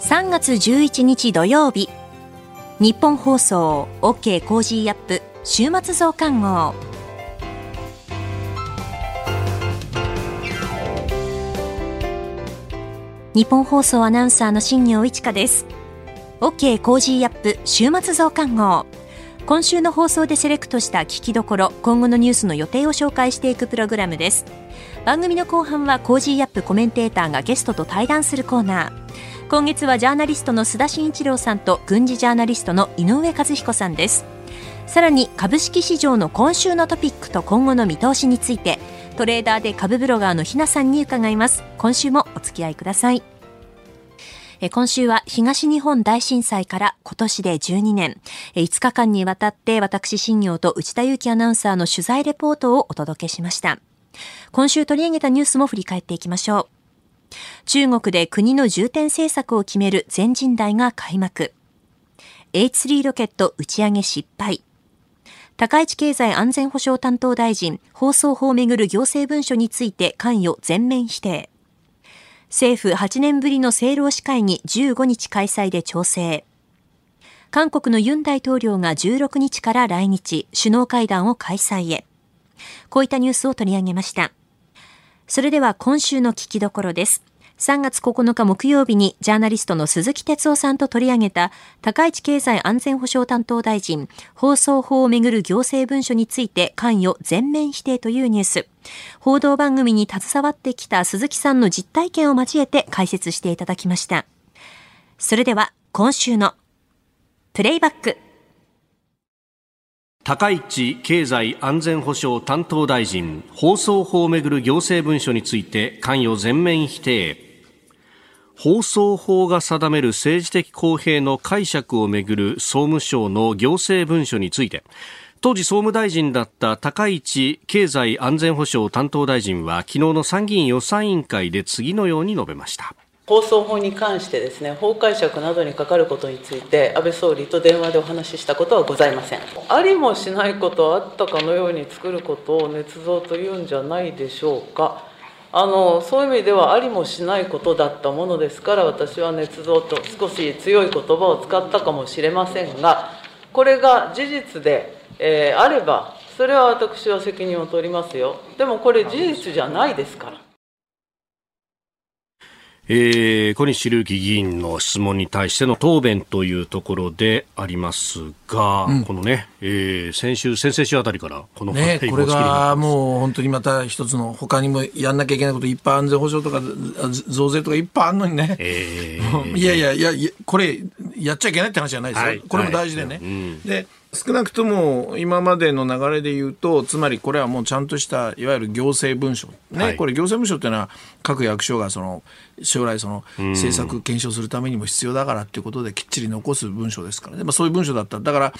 3月11日土曜日日本放送 OK コージーアップ週末増刊号。ニッポン放送アナウンサーの新行市佳です。OK Cozy up 週末増刊号。今週の放送でセレクトした聞きどころ今後のニュースの予定を紹介していくプログラムです。番組の後半は Cozy up コメンテーターがゲストと対談するコーナー。今月はジャーナリストの須田慎一郎さんと軍事ジャーナリストの井上和彦さんですさらに株式市場の今週のトピックと今後の見通しについてトレーダーで株ブロガーのひなさんに伺います今週もお付き合いください今週は東日本大震災から今年で12年、5日間にわたって私新行と内田雄基アナウンサーの取材レポートをお届けしました。今週取り上げたニュースも振り返っていきましょう。中国で国の重点政策を決める全人代が開幕。H3 ロケット打ち上げ失敗。高市経済安全保障担当大臣、放送法をめぐる行政文書について関与全面否定。政府8年ぶりの政労使会議15日開催で調整。韓国のユン大統領が16日から来日、首脳会談を開催へ。こういったニュースを取り上げました。それでは今週の聞きどころです。3月9日木曜日にジャーナリストの鈴木哲夫さんと取り上げた高市経済安全保障担当大臣放送法をめぐる行政文書について関与全面否定というニュース。報道番組に携わってきた鈴木さんの実体験を交えて解説していただきました。それでは今週のプレイバック。高市経済安全保障担当大臣放送法をめぐる行政文書について関与全面否定。放送法が定める政治的公平の解釈をめぐる総務省の行政文書について当時総務大臣だった高市経済安全保障担当大臣は昨日の参議院予算委員会で次のように述べました。放送法に関してですね、法解釈などにかかることについて、安倍総理と電話でお話ししたことはございません。ありもしないことあったかのように作ることを捏造というんじゃないでしょうか。あのそういう意味ではありもしないことだったものですから私は捏造と少し強い言葉を使ったかもしれませんがこれが事実で、えー、あればそれは私は責任を取りますよでもこれ事実じゃないですから。えー、小西隆樹議員の質問に対しての答弁というところでありますが、うん、このね、えー、先週、先々週あたりから、この、ね、これがもう本当にまた一つの、他にもやんなきゃいけないこと、いっぱい安全保障とか、増税とかいっぱいあるのにね、えー、いやいやいや、これ、やっちゃいけないって話じゃないですよ、はい、これも大事でね。はいうん、で少なくとも今までの流れで言うと、つまりこれはもうちゃんとしたいわゆる行政文書、ね、はい、これ、行政文書っていうのは、各役所がその将来、その政策検証するためにも必要だからっていうことで、きっちり残す文書ですからね、まあ、そういう文書だった、だから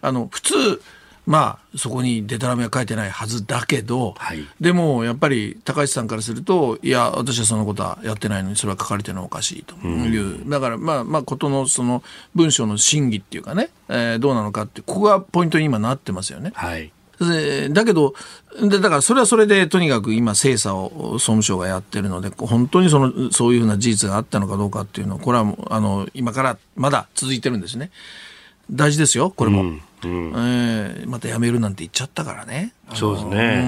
あの普通、まあ、そこにでたらめは書いてないはずだけど、はい、でもやっぱり高市さんからすると、いや、私はそのことはやってないのに、それは書かれてるのはおかしいという、うん、だから、まあ、まあ、ことのその文章の真偽っていうかね、えー、どうなのかって、ここがポイントに今なってますよね。はいだけど、でだからそれはそれでとにかく今、精査を総務省がやってるので、本当にそのそういうふうな事実があったのかどうかっていうのは、これはあの今からまだ続いてるんですね。大事ですよ、これも。うんうん、えー、また辞めるなんて言っちゃったからね。そうですね。う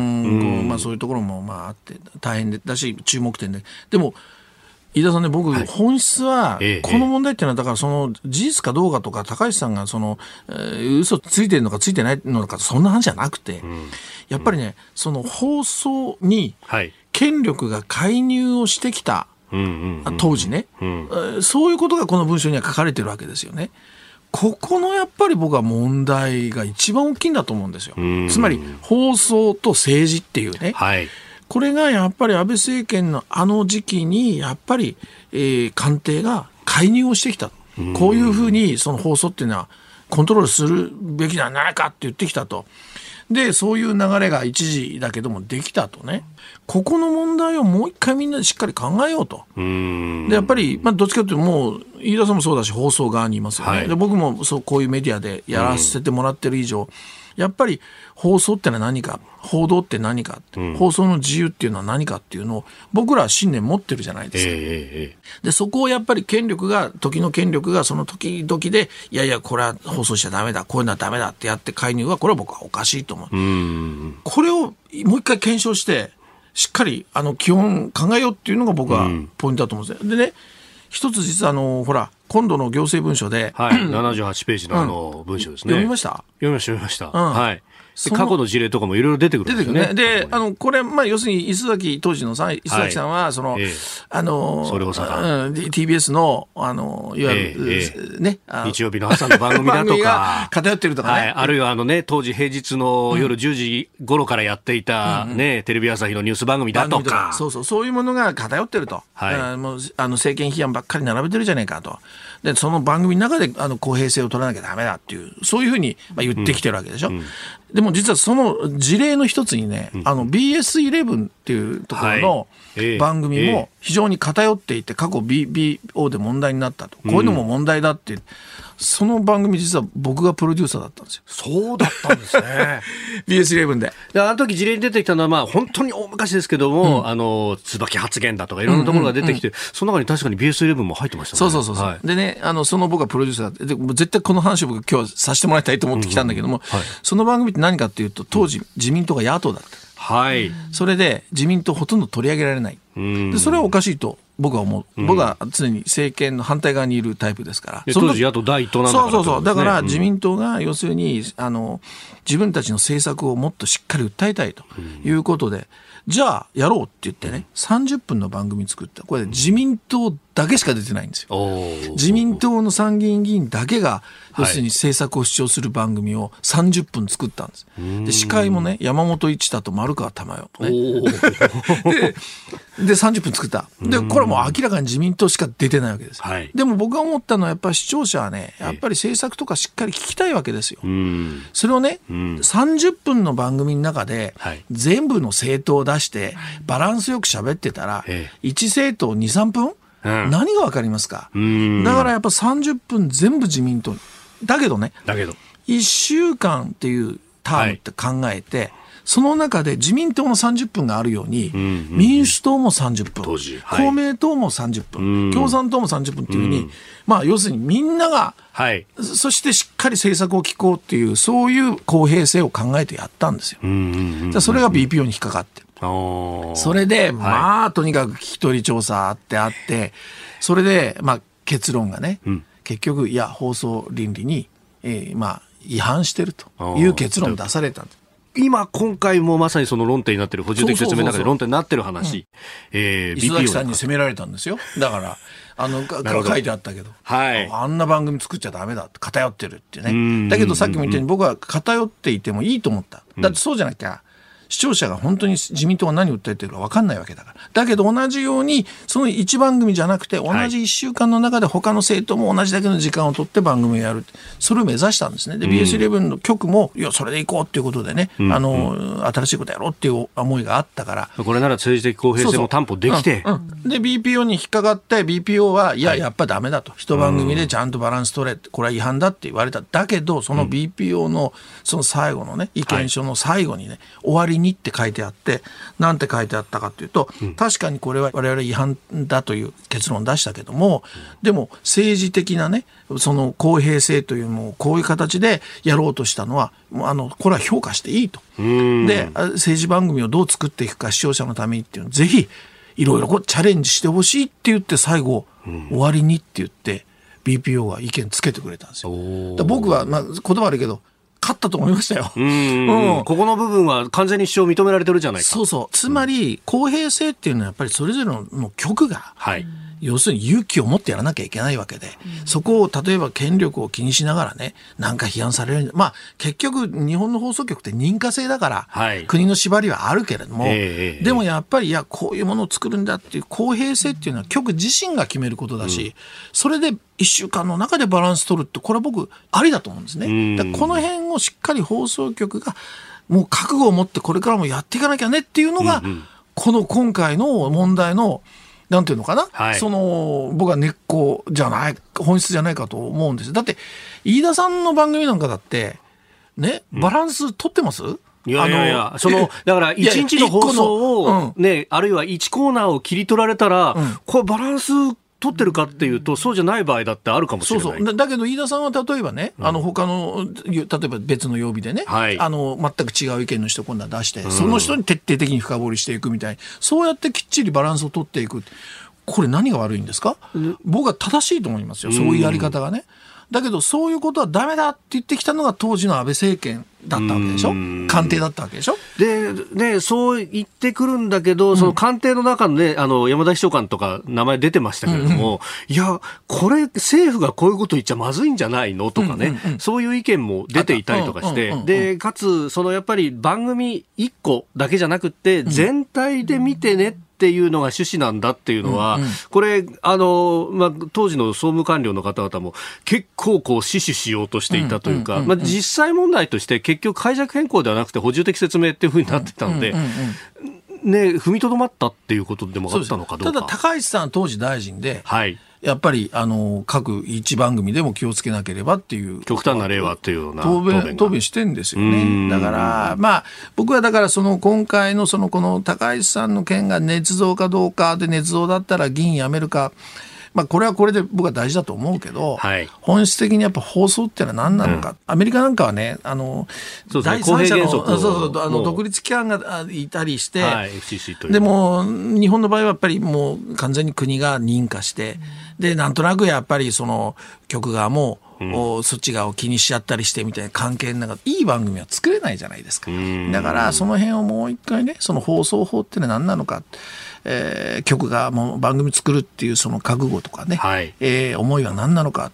ん、まあそういうところもまああって大変でだし注目点で。でも飯田さんね、僕、はい、本質は、この問題っていうのは、だからその事実かどうかとか、高橋さんがその、えー、嘘ついてるのかついてないのか、そんな話じゃなくて、うん、やっぱりね、その放送に権力が介入をしてきた、当時ね、うん、そういうことがこの文書には書かれてるわけですよね。ここのやっぱり僕は問題が一番大きいんだと思うんですよ。つまり放送と政治っていうね。はい、これがやっぱり安倍政権のあの時期にやっぱり、えー、官邸が介入をしてきた。こういうふうにその放送っていうのはコントロールするべきではないかって言ってきたと。で、そういう流れが一時だけどもできたとね。ここの問題をもう一回みんなでしっかり考えようと。で、やっぱり、まあ、どっちかというともう、飯田さんもそうだし、放送側にいますよね。はい、で僕もそう、こういうメディアでやらせてもらってる以上、やっぱり放送ってのは何か報道って何か、うん、放送の自由っていうのは何かっていうのを僕らは信念持ってるじゃないですか。えー、でそこをやっぱり権力が時の権力がその時々でいやいやこれは放送しちゃダメだこういうのはダメだってやって介入はこれは僕はおかしいと思う。うこれをもう一回検証してしっかりあの基本考えようっていうのが僕はポイントだと思うんですよ。でね一つ実はあのほら今度の行政文書で、はい、78ページのあの文書ですね、読みました？読みました読みました、うん、はい過去の事例とかもいろいろ出てくるんですよね。で、ね、あの、これ、まあ、要するに、磯崎、当時のさ、磯崎さんは、その、はい、あの、それをさ、うん、TBS の、あの、いわゆる、えー、ね、日曜日の朝の番組だとか、偏ってるとかね。はい、あるいは、あのね、当時平日の夜10時頃からやっていた、ね、テレビ朝日のニュース番組だとか。そうそう、そういうものが偏ってると。はい。もう、あの、政権批判ばっかり並べてるじゃないかと。でその番組の中であの公平性を取らなきゃだめだっていうそういうふうにまあ言ってきてるわけでしょ、うん。うん、でも実はその事例の一つにね、あの BS11 っていうところの番組も非常に偏っていて過去 BBO で問題になったと。こういうのも問題だって、その番組実は僕がプロデューサーだったんですよ。そうだったんですね。BS11 で。で、あの時事例に出てきたのは、まあ本当に大昔ですけども、うん、あの、椿発言だとかいろんなところが出てきて、うんうんうん、その中に確かに BS11 も入ってましたね。そうそうそうそう、はい、でね、あの、その僕はプロデューサーで、絶対この話を僕今日させてもらいたいと思ってきたんだけども、うんうんはい、その番組って何かっていうと、当時自民党が野党だった。はい。それで自民党ほとんど取り上げられない。でそれはおかしいと僕は思う、僕は常に政権の反対側にいるタイプですから、当時、野党第一党なんだから、そうそうそう、だから自民党が要するに、あの自分たちの政策をもっとしっかり訴えたいということで、じゃあやろうって言ってね、30分の番組作った、これ、自民党だけしか出てないんですよ。自民党の参議院議員だけが、要するに政策を主張する番組を30分作ったんです。で司会もね、山本一太と丸川珠代、ね。でで、30分作った。で、これも明らかに自民党しか出てないわけです。はい、でも僕が思ったのは、やっぱり視聴者はね、やっぱり政策とかしっかり聞きたいわけですよ。それをね、30分の番組の中で、全部の政党を出して、バランスよく喋ってたら、1政党2、3分何がわかりますか？だからやっぱ30分全部自民党。だけどね、だけど。1週間っていうタームって考えて、はい。その中で自民党の30分があるように、うんうん、民主党も30分、はい、公明党も30分、共産党も30分っていうふうに、まあ、要するにみんなが、はい、そしてしっかり政策を聞こうっていう、そういう公平性を考えてやったんですよ。それが BPO に引っかかって。る。それで、まあ、とにかく聞き取り調査あってあって、それで、まあ、結論がね、うん、結局、いや、放送倫理に、えー、まあ、違反してるという結論を出されたんです。今、今回もまさにその論点になってる、補充的説明の中で論点になってる話、えー、磯崎さんに責められたんですよ。だから、あの、書いてあったけど、はい、あんな番組作っちゃだめだって、偏ってるってね。だけどさっきも言ったように、僕は偏っていてもいいと思った。だってそうじゃなきゃ、視聴者が本当に自民党が何を訴えてるか分かんないわけだから。だけど同じように、その一番組じゃなくて、同じ1週間の中で他の政党も同じだけの時間を取って番組をやる。それを目指したんですね。で、BS11 の局も、いや、それでいこうっていうことでね、うん、あの、新しいことやろうっていう思いがあったから。これなら政治的公平性も担保できて。そうそううんうん、で、BPO に引っかかって、BPO は、いや、やっぱダメだと。一番組でちゃんとバランス取れ。これは違反だって言われた。だけど、その BPO の、その最後のね、意見書の最後にね、終わりにって書いてあって、って何て書いてあったかというと、うん、確かにこれは我々違反だという結論を出したけども、でも政治的なねその公平性というもうこういう形でやろうとしたのはあのこれは評価していいと。で政治番組をどう作っていくか視聴者のためにっていうのをぜひいろいろチャレンジしてほしいって言って最後、終わりにって言って BPO は意見つけてくれたんですよ。僕は、まあ、言葉悪いけど勝ったと思いましたよ。うん、ここの部分は完全に主張認められてるじゃないか。そうそう。つまり、公平性っていうのはやっぱりそれぞれの局が、はい。要するに勇気を持ってやらなきゃいけないわけで、うん、そこを例えば権力を気にしながらね、なんか批判される。まあ結局日本の放送局って認可制だから、はい、国の縛りはあるけれども、えー、でもやっぱりいや、こういうものを作るんだっていう公平性っていうのは局自身が決めることだし、うん、それで1週間の中でバランス取るって、これは僕ありだと思うんですね。この辺をしっかり放送局がもう覚悟を持ってこれからもやっていかなきゃねっていうのが、うんうん、この今回の問題のなんていうのかな、はい、その僕は根っこじゃない本質じゃないかと思うんですだって飯田さんの番組なんかだってね、バランス取ってます、いやいやいや、その、だから一日の放送を、ね、あるいは1コーナーを切り取られたら、これバランス取ってるかっていうと、そうじゃない場合だってあるかもしれない。そうそう。だけど、飯田さんは例えばね、うん、あの、他の、例えば別の曜日でね、はい、あの、全く違う意見の人今度は出して、その人に徹底的に深掘りしていくみたいに、そうやってきっちりバランスを取っていく。これ何が悪いんですか、僕は正しいと思いますよ。そういうやり方がね。だけど、そういうことはダメだって言ってきたのが当時の安倍政権だったわけでしょ？官邸だったわけでしょ？で、ね、そう言ってくるんだけど、その官邸の中のね、あの、山田秘書官とか名前出てましたけれども、うんうん、いや、これ政府がこういうこと言っちゃまずいんじゃないの？とかね、うんうんうん、そういう意見も出ていたりとかして、で、かつ、そのやっぱり番組1個だけじゃなくて、全体で見てねってっていうのが趣旨なんだっていうのは、うんうん、これ、あの、まあ、当時の総務官僚の方々も結構こう死守しようとしていたというか、まあ、実際問題として結局解釈変更ではなくて補充的説明っていうふうになってたので、ね、踏みとどまったっていうことでもあったのかどうか。ただ、高市さん当時大臣で、はい。やっぱりあの各一番組でも気をつけなければっていう。極端な例はっていうような答弁答弁してんですよね。だからまあ僕はだからその今回のそのこの高市さんの件が捏造かどうかで捏造だったら議員辞めるか。まあ、これはこれで僕は大事だと思うけど、はい、本質的にやっぱ放送っていうのは何なのか、うん、アメリカなんかはね、あの、そう第三者のそうそうあの独立機関がいたりして、はい、でも、日本の場合はやっぱりもう完全に国が認可して、で、なんとなくやっぱりその局側も、うん、そっち側を気にしちゃったりしてみたいな関係の中いい番組は作れないじゃないですか。だからその辺をもう一回ねその放送法っていうのは何なのか。えー、局がもう番組作るっていうその覚悟とかね、はい、えー、思いは何なのか。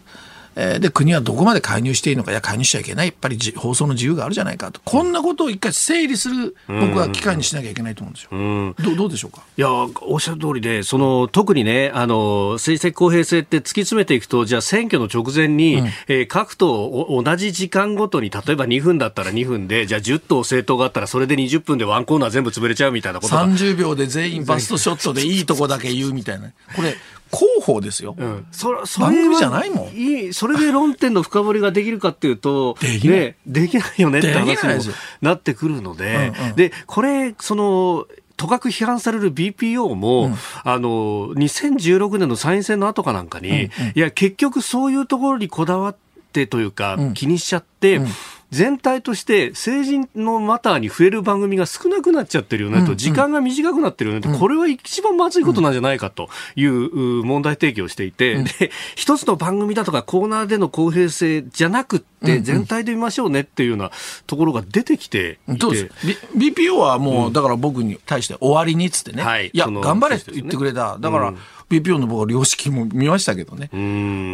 えー、で国はどこまで介入していいのかいや介入しちゃいけない。やっぱり放送の自由があるじゃないかと。こんなことを一回整理する僕は機会にしなきゃいけないと思うんですよ。うん。どどうでしょうか？いやおっしゃる通りでその特にねあの政治的公平性って突き詰めていくとじゃあ選挙の直前に、うん、えー、各党同じ時間ごとに例えば2分だったら2分でじゃあ10党政党があったらそれで20分でワンコーナー全部潰れちゃうみたいなこと30秒で全員バストショットでいいとこだけ言うみたいな。これ広報ですよ。うん、そそ番組じゃないもん。いい、それで論点の深掘りができるかっていうと、できない。ね、できないよねって話になってくるので、うんうん、で、これ、その、とかく批判される BPO も、うん、あの、2016年の参院選の後かなんかに、うんうん、いや、結局そういうところにこだわってというか、うん、気にしちゃって、うん全体として成人のマターに触れる番組が少なくなっちゃってるよねと、時間が短くなってるよねと、これは一番まずいことなんじゃないかという問題提起をしていて、で、一つの番組だとかコーナーでの公平性じゃなくて、全体で見ましょうねっていうようなところが出てきていて。BPO はもう、だから僕に対して終わりにっつってね、はい、いや、頑張れって言ってくれた。だから、BPO の僕は良識も見ましたけどね。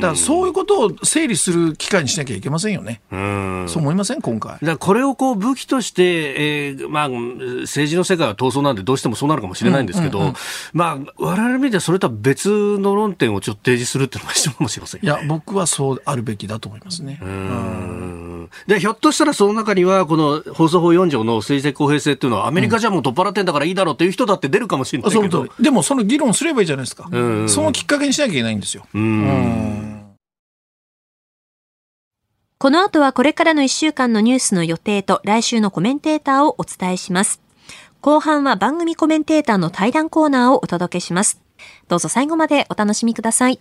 だからそういうことを整理する機会にしなきゃいけませんよね。そう思いません？今回。だこれをこう武器として、えー、まあ、政治の世界は闘争なんでどうしてもそうなるかもしれないんですけど、うんうんうん、まあ、我々見てそれとは別の論点をちょっと提示するっていうのが必要かもしれません、ね、いや、僕はそうあるべきだと思いますね。うんで、ひょっとしたらその中には、この放送法4条の政治的公平性っていうのは、アメリカじゃもう取っ払ってんだからいいだろうっていう人だって出るかもしれないけど。でも、その議論すればいいじゃないですか。そのきっかけにしなきゃいけないんですよ。この後はこれからの1週間のニュースの予定と来週のコメンテーターをお伝えします。後半は番組コメンテーターの対談コーナーをお届けします。どうぞ最後までお楽しみください。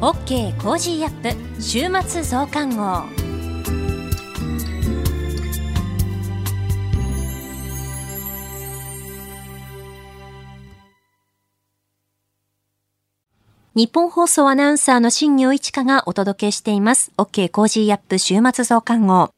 OK コージーアップ週末増刊号日本放送アナウンサーの新業一華がお届けしています。OK Cozy up 週末増刊号。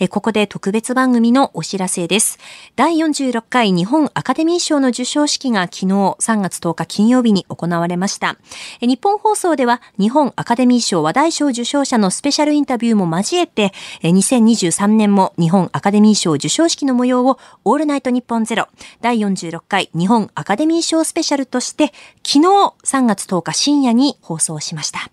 えここで特別番組のお知らせです。第46回日本アカデミー賞の授賞式が昨日3月10日金曜日に行われました。え日本放送では日本アカデミー賞話題賞受賞者のスペシャルインタビューも交えて、え2023年も日本アカデミー賞授賞式の模様をオールナイトニッポンゼロ第46回日本アカデミー賞スペシャルとして昨日3月10日深夜に放送しました。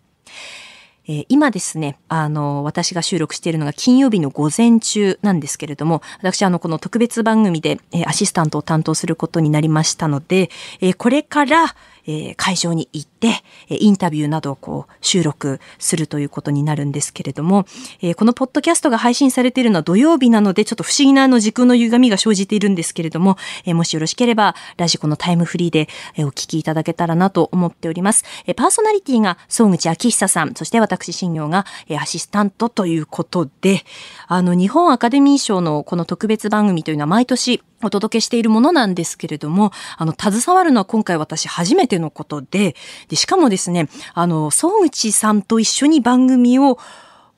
えー、今ですね、あの、私が収録しているのが金曜日の午前中なんですけれども、私は、あの、この特別番組で、えー、アシスタントを担当することになりましたので、えー、これから、え、会場に行って、えインタビューなどをこう収録するということになるんですけれども、えー、このポッドキャストが配信されているのは土曜日なので、ちょっと不思議なあの時空の歪みが生じているんですけれども、えー、もしよろしければ、ラジコのタイムフリーで、お聞きいただけたらなと思っております。えパーソナリティが総口昭久さん、そして私、新業が、アシスタントということで、あの、日本アカデミー賞のこの特別番組というのは毎年お届けしているものなんですけれども、あの、携わるのは今回私初めてのこと、で、しかもですね、あの、総口さんと一緒に番組を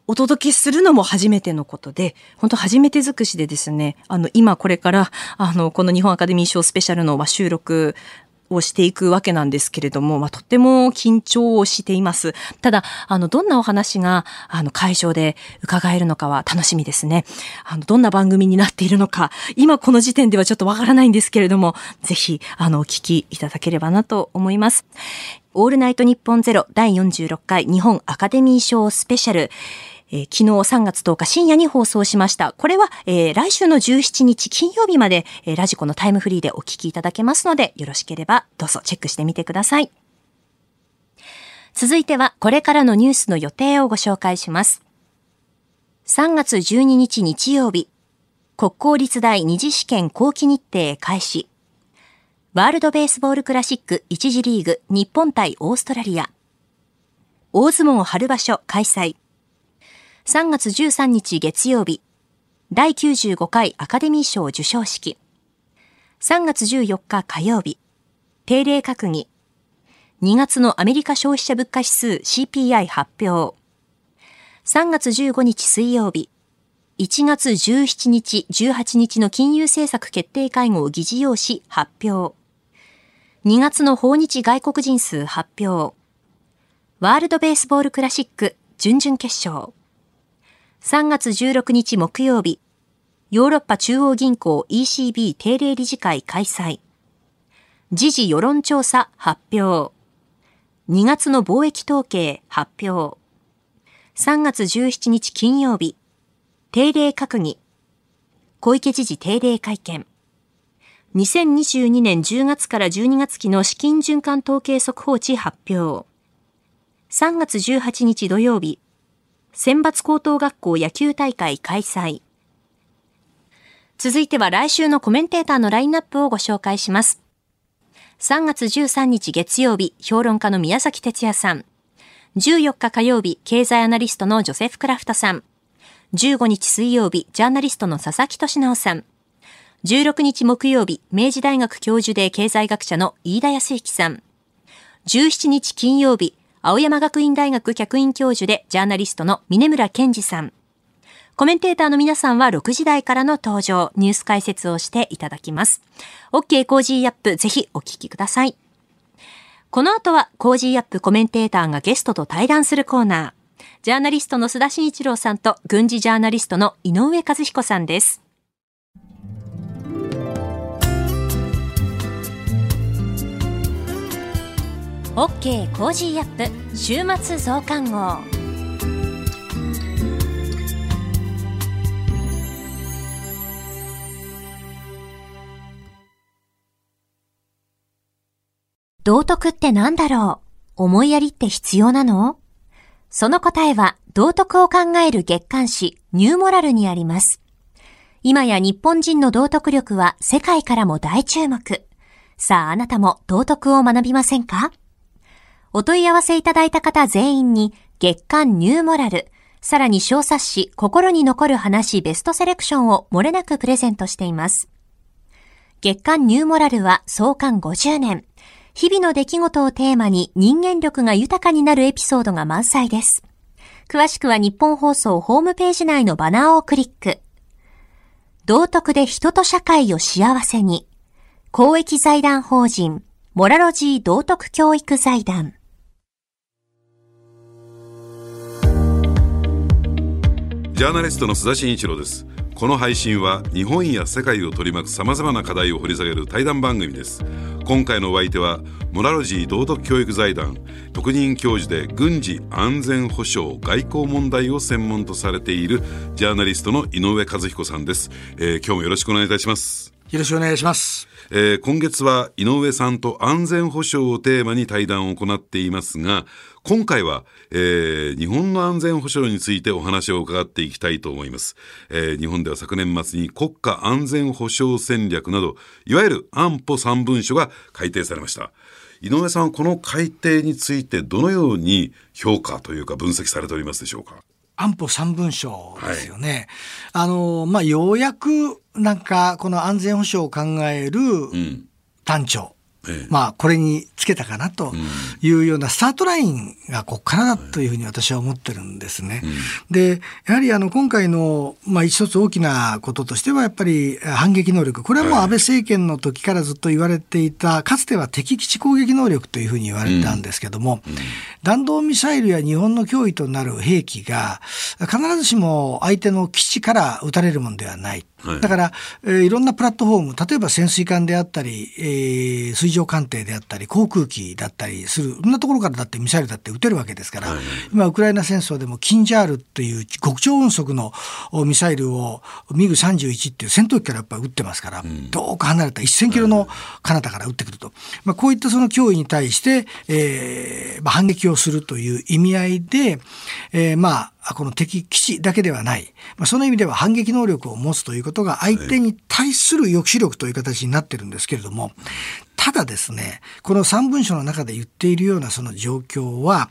お届けするのも初めてのことで、本当初めて尽くしでですね、あの、今これから、あの、この日本アカデミー賞スペシャルの収録をしていくわけなんですけれども、まあ、とっても緊張をしています。ただ、あの、どんなお話が、あの、会場で伺えるのかは楽しみですね。あの、どんな番組になっているのか、今この時点ではちょっとわからないんですけれども、ぜひ、あの、お聞きいただければなと思います。オールナイト日本ゼロ第46回日本アカデミー賞スペシャル。えー、昨日3月10日深夜に放送しました。これは、えー、来週の17日金曜日まで、えー、ラジコのタイムフリーでお聞きいただけますので、よろしければどうぞチェックしてみてください。続いては、これからのニュースの予定をご紹介します。3月12日日曜日、国公立大二次試験後期日程開始。ワールドベースボールクラシック1次リーグ日本対オーストラリア。大相撲春場所開催。3月13日月曜日、第95回アカデミー賞授賞式。3月14日火曜日、定例閣議。2月のアメリカ消費者物価指数 CPI 発表。3月15日水曜日、1月17日、18日の金融政策決定会合議事要旨発表。2月の訪日外国人数発表。ワールドベースボールクラシック準々決勝。3月16日木曜日、ヨーロッパ中央銀行 ECB 定例理事会開催。時事世論調査発表。2月の貿易統計発表。3月17日金曜日、定例閣議。小池知事定例会見。2022年10月から12月期の資金循環統計速報値発表。3月18日土曜日、選抜高等学校野球大会開催。続いては来週のコメンテーターのラインナップをご紹介します。3月13日月曜日、評論家の宮崎哲也さん。14日火曜日、経済アナリストのジョセフ・クラフトさん。15日水曜日、ジャーナリストの佐々木俊直さん。16日木曜日、明治大学教授で経済学者の飯田康之さん。17日金曜日、青山学院大学客員教授でジャーナリストの峰村健二さん。コメンテーターの皆さんは6時台からの登場、ニュース解説をしていただきます。OK コージーアップ、ぜひお聞きください。この後は Cozy up コメンテーターがゲストと対談するコーナー。ジャーナリストの須田慎一郎さんと軍事ジャーナリストの井上和彦さんです。OK Cozy up 週末増刊号道徳って何だろう？思いやりって必要なの？その答えは道徳を考える月刊誌ニューモラルにあります。今や日本人の道徳力は世界からも大注目。さああなたも道徳を学びませんか？お問い合わせいただいた方全員に月刊ニューモラル、さらに小冊子心に残る話ベストセレクションを漏れなくプレゼントしています。月刊ニューモラルは創刊50年。日々の出来事をテーマに人間力が豊かになるエピソードが満載です。詳しくは日本放送ホームページ内のバナーをクリック。道徳で人と社会を幸せに。公益財団法人、モラロジー道徳教育財団。ジャーナリストの須田慎一郎です。この配信は日本や世界を取り巻くさまざまな課題を掘り下げる対談番組です。今回のお相手はモラロジー道徳教育財団特任教授で軍事安全保障外交問題を専門とされているジャーナリストの井上和彦さんです、えー、今日もよろしくお願いいたしますよろしくお願いしますえー、今月は井上さんと安全保障をテーマに対談を行っていますが今回は、えー、日本の安全保障についてお話を伺っていきたいと思います、えー、日本では昨年末に国家安全保障戦略などいわゆる安保3文書が改定されました。井上さんこの改定についてどのように評価というか分析されておりますでしょうか？安保三文書ですよね。はい、あの、まあ、ようやくなんかこの安全保障を考える単調、まあ、これにつけたかなというようなスタートラインがここからだというふうに私は思ってるんですね。で、やはりあの今回の、まあ、一つ大きなこととしては、やっぱり反撃能力、これはもう安倍政権の時からずっと言われていた、かつては敵基地攻撃能力というふうに言われたんですけども、弾道ミサイルや日本の脅威となる兵器が、必ずしも相手の基地から撃たれるものではない。だから、えー、いろんなプラットフォーム、例えば潜水艦であったり、えー、水上艦艇であったり、航空機だったりする、いろんなところからだってミサイルだって撃てるわけですから、はい、今、ウクライナ戦争でもキンジャールっていう極超音速のミサイルをミグ31っていう戦闘機からやっぱ撃ってますから、うん、遠く離れた1000キロの彼方から撃ってくると。まあ、こういったその脅威に対して、えーまあ、反撃をするという意味合いで、えー、まあ、この敵基地だけではない、まあ、その意味では反撃能力を持つということが相手に対する抑止力という形になってるんですけれども、ただですね、この3文書の中で言っているようなその状況は、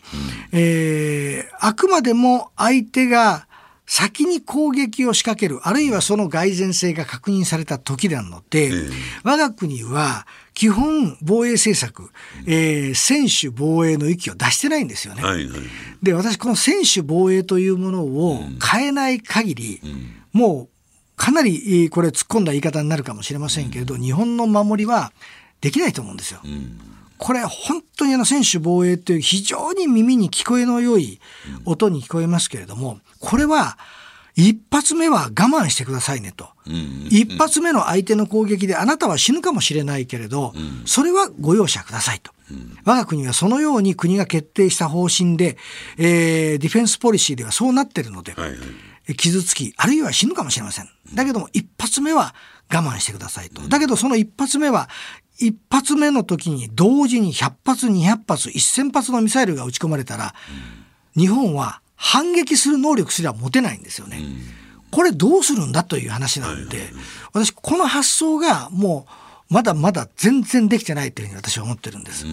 うん、えー、あくまでも相手が先に攻撃を仕掛ける、あるいはその蓋然性が確認された時なので、えー、我が国は基本防衛政策、えー、専守防衛の域を出してないんですよね。はいはい、で、私この専守防衛というものを変えない限り、うん、もうかなりこれ突っ込んだ言い方になるかもしれませんけれど、うん、日本の守りはできないと思うんですよ。うんこれ本当にあの専守防衛という非常に耳に聞こえの良い音に聞こえますけれども、これは一発目は我慢してくださいねと。一発目の相手の攻撃であなたは死ぬかもしれないけれど、それはご容赦くださいと。我が国はそのように国が決定した方針で、えー、ディフェンスポリシーではそうなってるので、はいはい、傷つき、あるいは死ぬかもしれません。だけども一発目は我慢してくださいと。だけどその一発目は一発目の時に同時に100発、200発、1000発のミサイルが撃ち込まれたら、日本は反撃する能力すら持てないんですよね。これどうするんだという話なんで、私この発想がもうまだまだ全然できてないというふうに私は思ってるんです。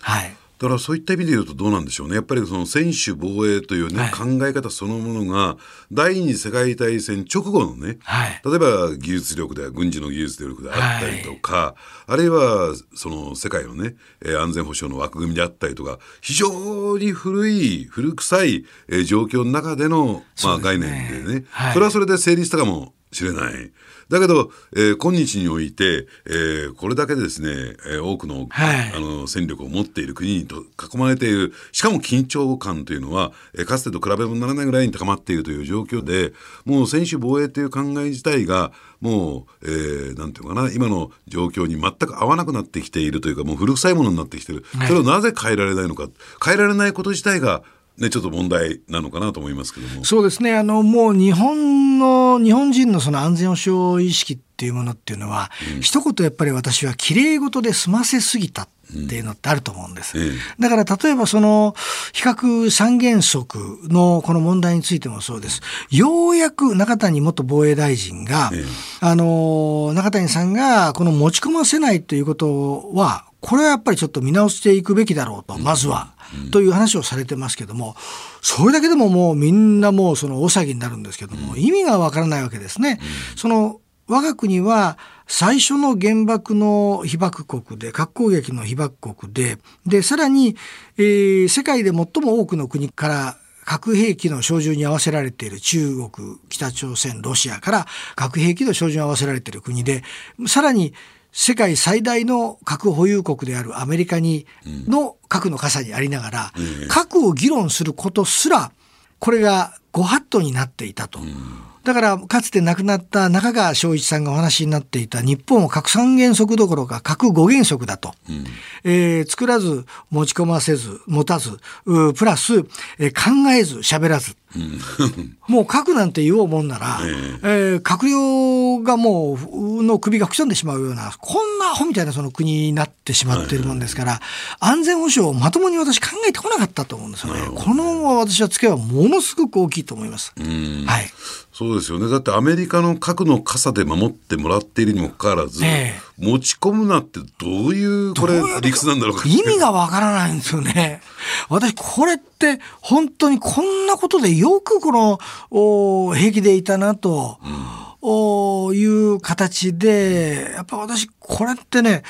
はい。だからそういった意味で言うとどうなんでしょうね。やっぱりその専守防衛というね、はい、考え方そのものが第二次世界大戦直後のね、はい、例えば技術力で軍事の技術力であったりとか、はい、あるいはその世界のね安全保障の枠組みであったりとか非常に古い古臭い状況の中での、まあ、概念でね。それはそれで成立したかもしれない。だけど、えー、今日において、えー、これだけですね、えー、多くのはい、あの戦力を持っている国にと囲まれているしかも緊張感というのは、えー、かつてと比べ物にならないぐらいに高まっているという状況でもう専守防衛という考え自体がもう、えー、なんていうかな今の状況に全く合わなくなってきているというかもう古臭いものになってきている、それをなぜ変えられないのか変えられないこと自体がね、ちょっと問題なのかなと思いますけども。そうですね。あの、もう日本の、日本人のその安全保障意識っていうものっていうのは、うん、一言やっぱり私は綺麗事で済ませすぎたっっていうのってあると思うんです。だから例えばその比較三原則のこの問題についてもそうです。ようやく中谷元防衛大臣が、あの、中谷さんがこの持ち込ませないということは、これはやっぱりちょっと見直していくべきだろうと、まずは、という話をされてますけども、それだけでももうみんなもうその大騒ぎになるんですけども、意味がわからないわけですね。その我が国は最初の原爆の被爆国で、核攻撃の被爆国で、で、さらに、えー、世界で最も多くの国から核兵器の照準に合わせられている中国、北朝鮮、ロシアから核兵器の照準に合わせられている国で、さらに世界最大の核保有国であるアメリカに、の核の傘にありながら、核を議論することすら、これがご法度になっていたと。だから、かつて亡くなった中川昭一さんがお話になっていた日本を核三原則どころか核五原則だと。うん、えー、作らず、持ち込ませず、持たず、プラス、えー、考えず、喋らず。もう核なんて言おうもんなら、えー、えー、閣僚がもう、の首がくしゃんでしまうような、こんなアホみたいなその国になってしまっているもんですから、安全保障をまともに私考えてこなかったと思うんですよね。この私は付けはものすごく大きいと思います。はい。そうですよね。だってアメリカの核の傘で守ってもらっているにもかかわらず、えー、持ち込むなってどういうこれ理屈なんだろうか。意味がわからないんですよね。私これって本当にこんなことでよくこのお平気でいたなと。うんいう形で、やっぱ私、これってね、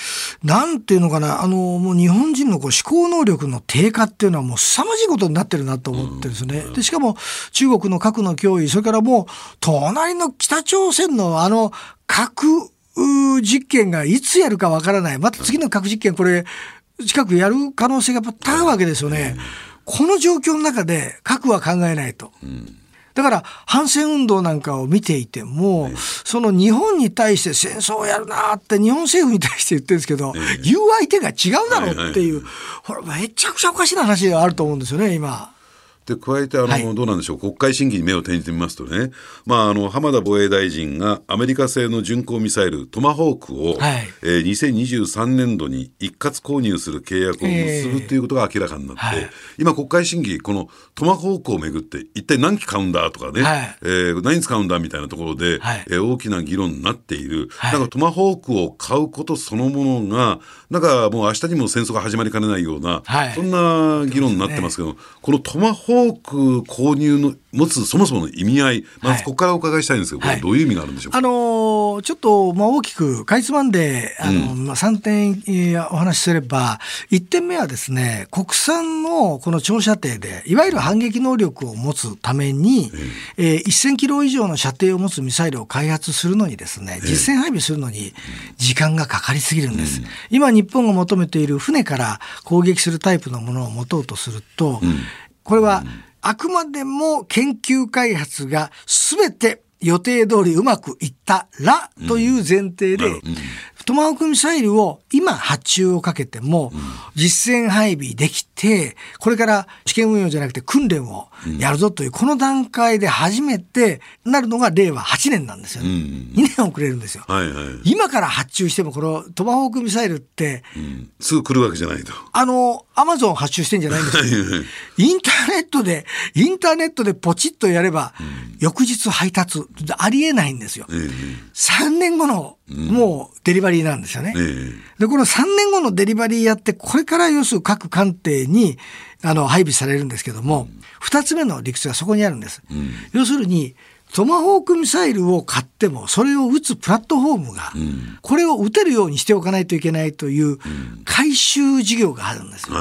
なんていうのかな、あの、もう日本人のこう思考能力の低下っていうのはもう凄まじいことになってるなと思ってるんですね。で、しかも中国の核の脅威、それからもう、隣の北朝鮮のあの核実験がいつやるかわからない。また次の核実験、これ、近くやる可能性が高いわけですよね。この状況の中で核は考えないと。うんだから反戦運動なんかを見ていても、その日本に対して戦争をやるなって日本政府に対して言ってるんですけど、言う相手が違うだろうっていう、ほらめちゃくちゃおかしい話があると思うんですよね今。で加えてあの、はい、どうなんでしょう。国会審議に目を転じてみますとね、まあ、あの浜田防衛大臣がアメリカ製の巡航ミサイルトマホークを、はい。えー、2023年度に一括購入する契約を結ぶということが明らかになって、えーはい、今国会審議このトマホークをめぐって一体何機買うんだとかね、はい、えー、何使うんだみたいなところで、はい、えー、大きな議論になっている、はい、なんかトマホークを買うことそのものがなんかもう明日にも戦争が始まりかねないような、そんな議論になってますけど、ね、このトマホーフォーク購入の持つそもそもの意味合い、まずここからお伺いしたいんですけど、はい、これどういう意味があるんでしょうか、あのー、ちょっと、まあ、大きくかいつまんで、あの、うん、まあ、3点、えー、お話しすれば、1点目はですね、国産のこの長射程で、いわゆる反撃能力を持つために、えー、えー、1000キロ以上の射程を持つミサイルを開発するのにですね、実戦配備するのに時間がかかりすぎるんです。うん、今、日本が求めている船から攻撃するタイプのものを持とうとすると、うんこれはあくまでも研究開発が全て予定通りうまくいったらという前提で、トマホークミサイルを今発注をかけても、実戦配備できて、これから試験運用じゃなくて訓練をやるぞという、この段階で初めてなるのが令和8年なんですよね。2年遅れるんですよ。今から発注しても、このトマホークミサイルって、うん、すぐ来るわけじゃないと。あの、アマゾン発注してんじゃないんですよ。インターネットで、インターネットでポチッとやれば、翌日配達、ありえないんですよ。3年後の、もうデリバリーなんですよね。で、この3年後のデリバリーやって、これから要する各艦艇に、あの、配備されるんですけども、二、つ目の理屈がそこにあるんです。要するに、トマホークミサイルを買っても、それを撃つプラットフォームが、これを撃てるようにしておかないといけないという回収事業があるんですよ。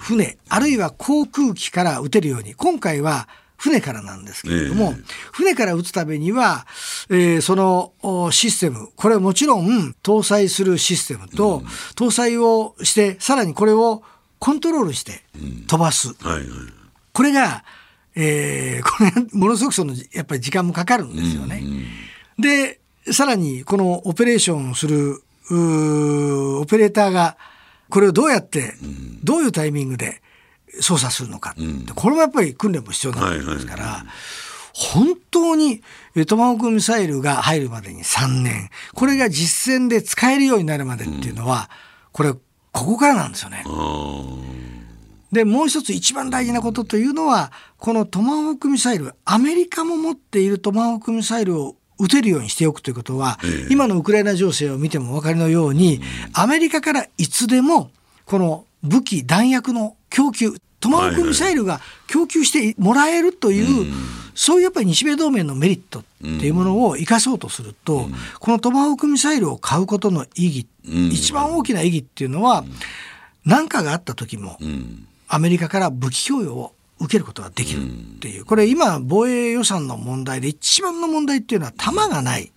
船、あるいは航空機から撃てるように。今回は、船からなんですけれども、えー、船から撃つためには、えー、そのシステム、これはもちろん搭載するシステムと、うん、搭載をして、さらにこれをコントロールして飛ばす。うんはいはい、これが、えー、これ、ものすごくその、やっぱり時間もかかるんですよね。うんうん、で、さらに、このオペレーションをする、オペレーターが、これをどうやって、どういうタイミングで、操作するのか、うん、これもやっぱり訓練も必要なわけですから、はいはい、本当にトマホークミサイルが入るまでに3年。これが実戦で使えるようになるまでっていうのは、これここからなんですよね。でもう一つ一番大事なことというのはこのトマホークミサイルアメリカも持っているトマホークミサイルを撃てるようにしておくということは、えー、今のウクライナ情勢を見てもお分かりのように、アメリカからいつでもこの武器弾薬の供給トマホークミサイルが供給してもらえるという、はいはい、そういうやっぱり日米同盟のメリットっていうものを生かそうとすると、うん、このトマホークミサイルを買うことの意義、うん、一番大きな意義っていうのは何、うん、かがあった時も、アメリカから武器供与を受けることができるっていう、これ今防衛予算の問題で一番の問題っていうのは弾がない。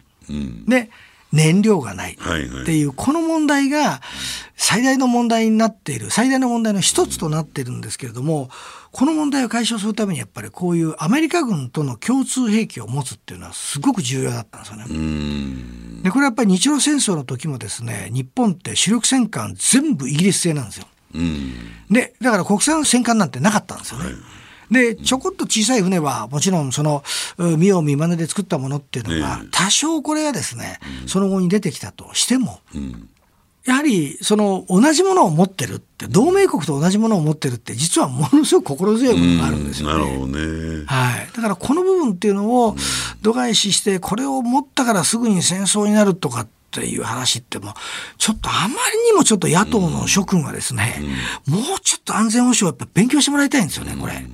で燃料がないっていう、この問題が最大の問題になっている最大の問題の一つとなっているんですけれどもこの問題を解消するためにやっぱりこういうアメリカ軍との共通兵器を持つっていうのはすごく重要だったんですよね。でこれはやっぱり日露戦争の時もですね日本って主力戦艦全部イギリス製なんですよ。でだから国産戦艦なんてなかったんですよね。はいでちょこっと小さい船はもちろんその見よう見まねで作ったものっていうのが多少これがですね、その後に出てきたとしても、やはりその同じものを持ってるって同盟国と同じものを持ってるって実はものすごく心強いものがあるんですよね。なるほどね、はい、だからこの部分っていうのを度外視してこれを持ったからすぐに戦争になるとかっていう話ってもちょっとあまりにもちょっと野党の諸君はですね、もうちょっと安全保障やっぱ勉強してもらいたいんですよねこれ。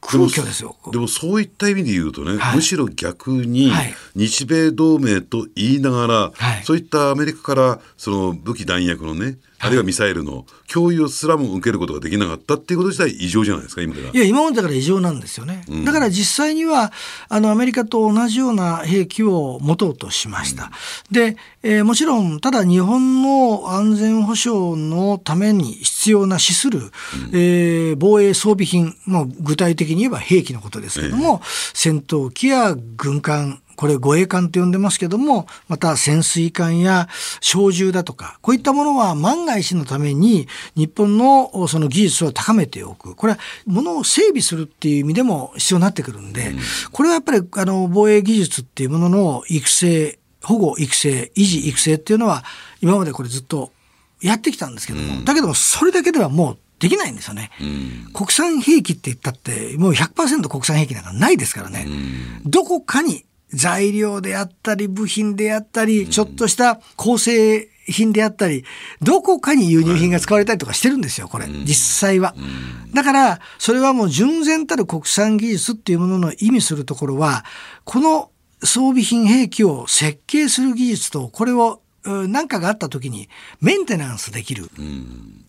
空虚ですよ。でもそういった意味で言うとね、はい、むしろ逆に日米同盟と言いながら、はい、そういったアメリカからその武器弾薬のねあるいはミサイルの共有すらも受けることができなかったっていうこと自体異常じゃないですか今では。いや今までだから異常なんですよね。うん、だから実際にはあのアメリカと同じような兵器を持とうとしました。うん、で、えー、もちろんただ日本の安全保障のために必要な資する、うん、えー、防衛装備品、も具体的に言えば兵器のことですけども、えー、戦闘機や軍艦これ護衛艦と呼んでますけども、また潜水艦や小銃だとか、こういったものは万が一のために日本のその技術を高めておく。これは物を整備するっていう意味でも必要になってくるんで、これはやっぱりあの防衛技術っていうものの育成、保護育成、維持育成っていうのは今までこれずっとやってきたんですけども、だけどもそれだけではもうできないんですよね、うん、国産兵器って言ったってもう100%国産兵器なんかないですからね、うん、どこかに材料であったり、部品であったり、ちょっとした構成品であったり、どこかに輸入品が使われたりとかしてるんですよ、これ、実際は。だから、それはもう純然たる国産技術っていうものの意味するところは、この装備品兵器を設計する技術と、これを何かがあった時にメンテナンスできる。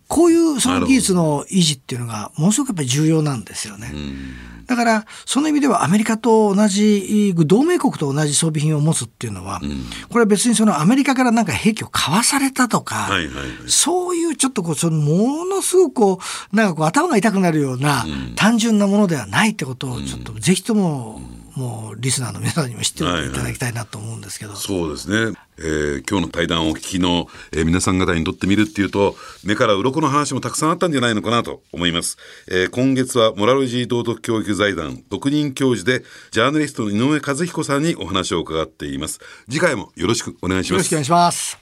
こういうその技術の維持っていうのがものすごくやっぱり重要なんですよね。だから、その意味ではアメリカと同じ、同盟国と同じ装備品を持つっていうのは、うん、これは別にそのアメリカからなんか兵器を買わされたとか、そういうちょっとこう、そのものすごくこう、なんかこう頭が痛くなるような単純なものではないってことをちょっとぜひとも、うんもうリスナーの皆さんにも知っていただきたいなと思うんですけど、そうですね、えー、今日の対談をお聞きの、えー、皆さん方にとってみるっていうと目から鱗の話もたくさんあったんじゃないのかなと思います、えー、今月はモラルジー道徳教育財団特任教授でジャーナリストの井上和彦さんにお話を伺っています。次回もよろしくお願いします。よろしくお願いします。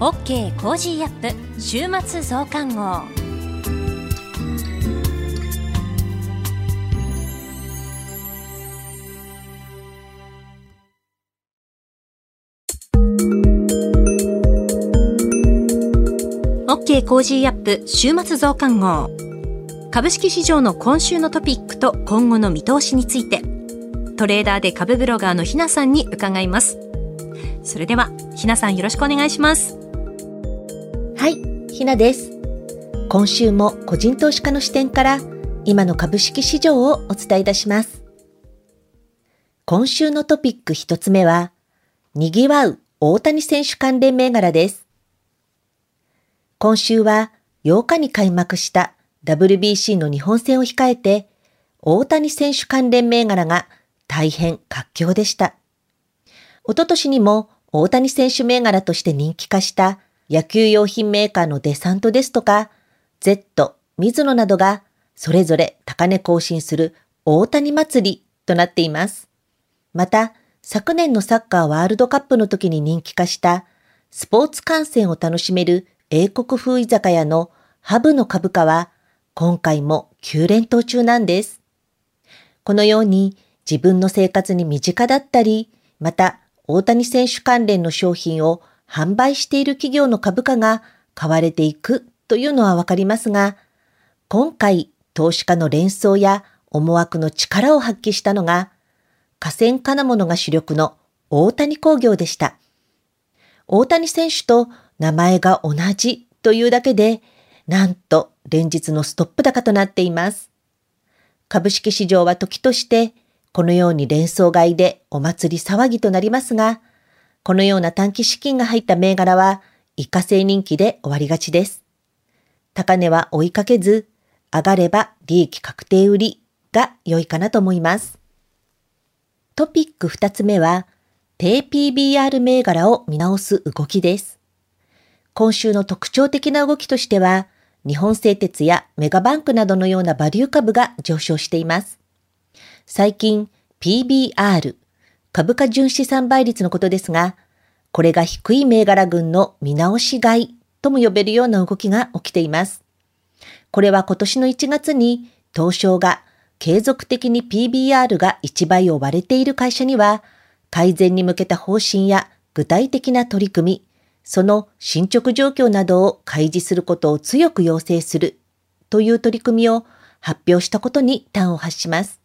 OK Cozy up 週末増刊号 OK Cozy up 週末増刊号株式市場の今週のトピックと今後の見通しについてトレーダーで株ブロガーのひなさんに伺いますそれではひなさんよろしくお願いしますはい、ひなです。今週も個人投資家の視点から今の株式市場をお伝えいたします。今週のトピック一つ目は、賑わう大谷選手関連銘柄です。今週は8日に開幕した WBC の日本戦を控えて、大谷選手関連銘柄が大変活況でした。おととしにも大谷選手銘柄として人気化した野球用品メーカーのデサントですとか、Z、水野などがそれぞれ高値更新する大谷祭りとなっています。また、昨年のサッカーワールドカップの時に人気化したスポーツ観戦を楽しめる英国風居酒屋のハブの株価は今回も急連投中なんです。このように自分の生活に身近だったり、また大谷選手関連の商品を販売している企業の株価が買われていくというのはわかりますが、今回投資家の連想や思惑の力を発揮したのが、河川金物が主力の大谷工業でした。大谷選手と名前が同じというだけで、なんと連日のストップ高となっています。株式市場は時としてこのように連想買いでお祭り騒ぎとなりますが、このような短期資金が入った銘柄は一過性人気で終わりがちです。高値は追いかけず、上がれば利益確定売りが良いかなと思います。トピック二つ目は、低 PBR 銘柄を見直す動きです。今週の特徴的な動きとしては、日本製鉄やメガバンクなどのようなバリュー株が上昇しています。最近、PBR、株価純資産倍率のことですが、これが低い銘柄群の見直し買いとも呼べるような動きが起きています。これは今年の1月に東証が継続的に PBR が1倍を割れている会社には、改善に向けた方針や具体的な取り組み、その進捗状況などを開示することを強く要請するという取り組みを発表したことに端を発します。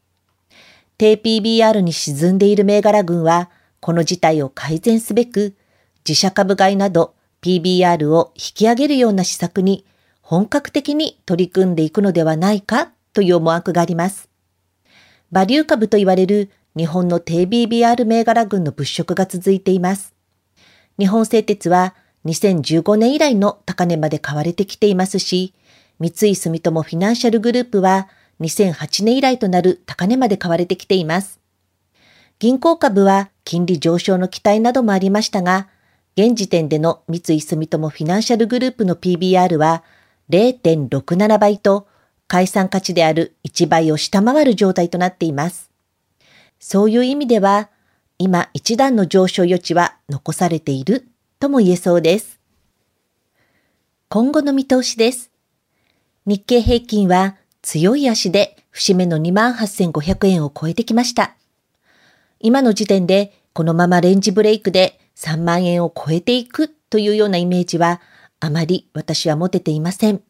低 PBR に沈んでいる銘柄群は、この事態を改善すべく、自社株買いなど PBR を引き上げるような施策に本格的に取り組んでいくのではないかという思惑があります。バリュー株と言われる日本の低 BBR 銘柄群の物色が続いています。日本製鉄は2015年以来の高値まで買われてきていますし、三井住友フィナンシャルグループは2008年以来となる高値まで買われてきています。銀行株は金利上昇の期待などもありましたが、現時点での三井住友フィナンシャルグループの PBR は0.67倍と解散価値である1倍を下回る状態となっています。そういう意味では、今一段の上昇余地は残されているとも言えそうです。今後の見通しです。日経平均は強い足で節目の28,500円を超えてきました。今の時点でこのままレンジブレイクで3万円を超えていくというようなイメージはあまり私は持てていません。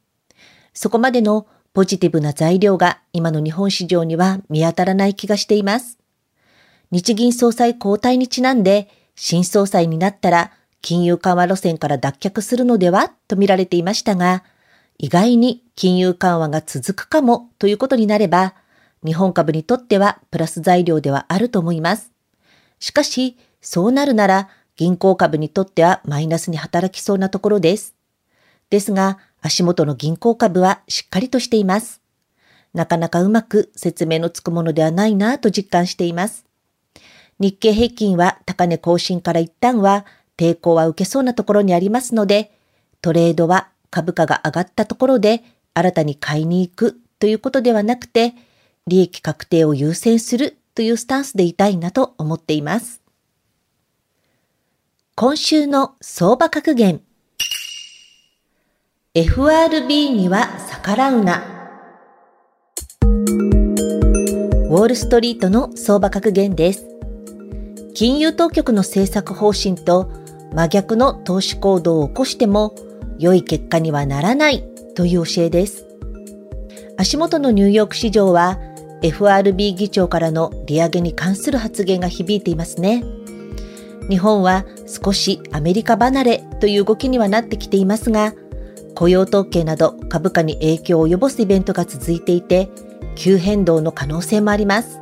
そこまでのポジティブな材料が今の日本市場には見当たらない気がしています。日銀総裁交代にちなんで、新総裁になったら金融緩和路線から脱却するのではと見られていましたが、意外に金融緩和が続くかもということになれば、日本株にとってはプラス材料ではあると思います。しかし、そうなるなら銀行株にとってはマイナスに働きそうなところです。ですが、足元の銀行株はしっかりとしています。なかなかうまく説明のつくものではないなぁと実感しています。日経平均は高値更新から一旦は抵抗は受けそうなところにありますので、トレードは株価が上がったところで新たに買いに行くということではなくて、利益確定を優先するというスタンスでいたいなと思っています。今週の相場格言。FRB には逆らうな。ウォールストリートの相場格言です。金融当局の政策方針と真逆の投資行動を起こしても良い結果にはならないという教えです。足元のニューヨーク市場は FRB 議長からの利上げに関する発言が響いていますね。日本は少しアメリカ離れという動きにはなってきていますが、雇用統計など株価に影響を及ぼすイベントが続いていて、急変動の可能性もあります。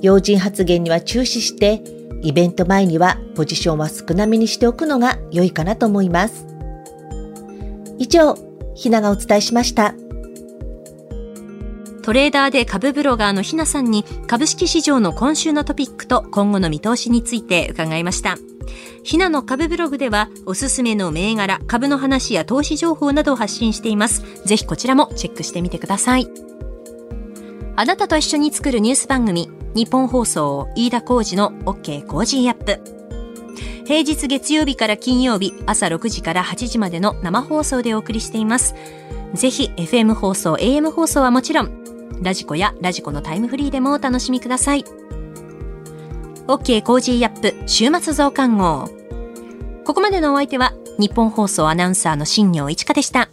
要人発言には注視して、イベント前にはポジションは少なめにしておくのが良いかなと思います。以上、ひながお伝えしました。トレーダーで株ブロガーのひなさんに株式市場の今週のトピックと今後の見通しについて伺いました。ひなの株ブログではおすすめの銘柄、株の話や投資情報などを発信しています。ぜひこちらもチェックしてみてください。あなたと一緒に作るニュース番組、ニッポン放送飯田浩司の OK Cozy up。平日月曜日から金曜日朝6時から8時までの生放送でお送りしています。ぜひ FM 放送 AM 放送はもちろん radiko や radiko のタイムフリーでもお楽しみください。OK Cozy up 週末増刊号。ここまでのお相手はニッポン放送アナウンサーの新行市佳でした。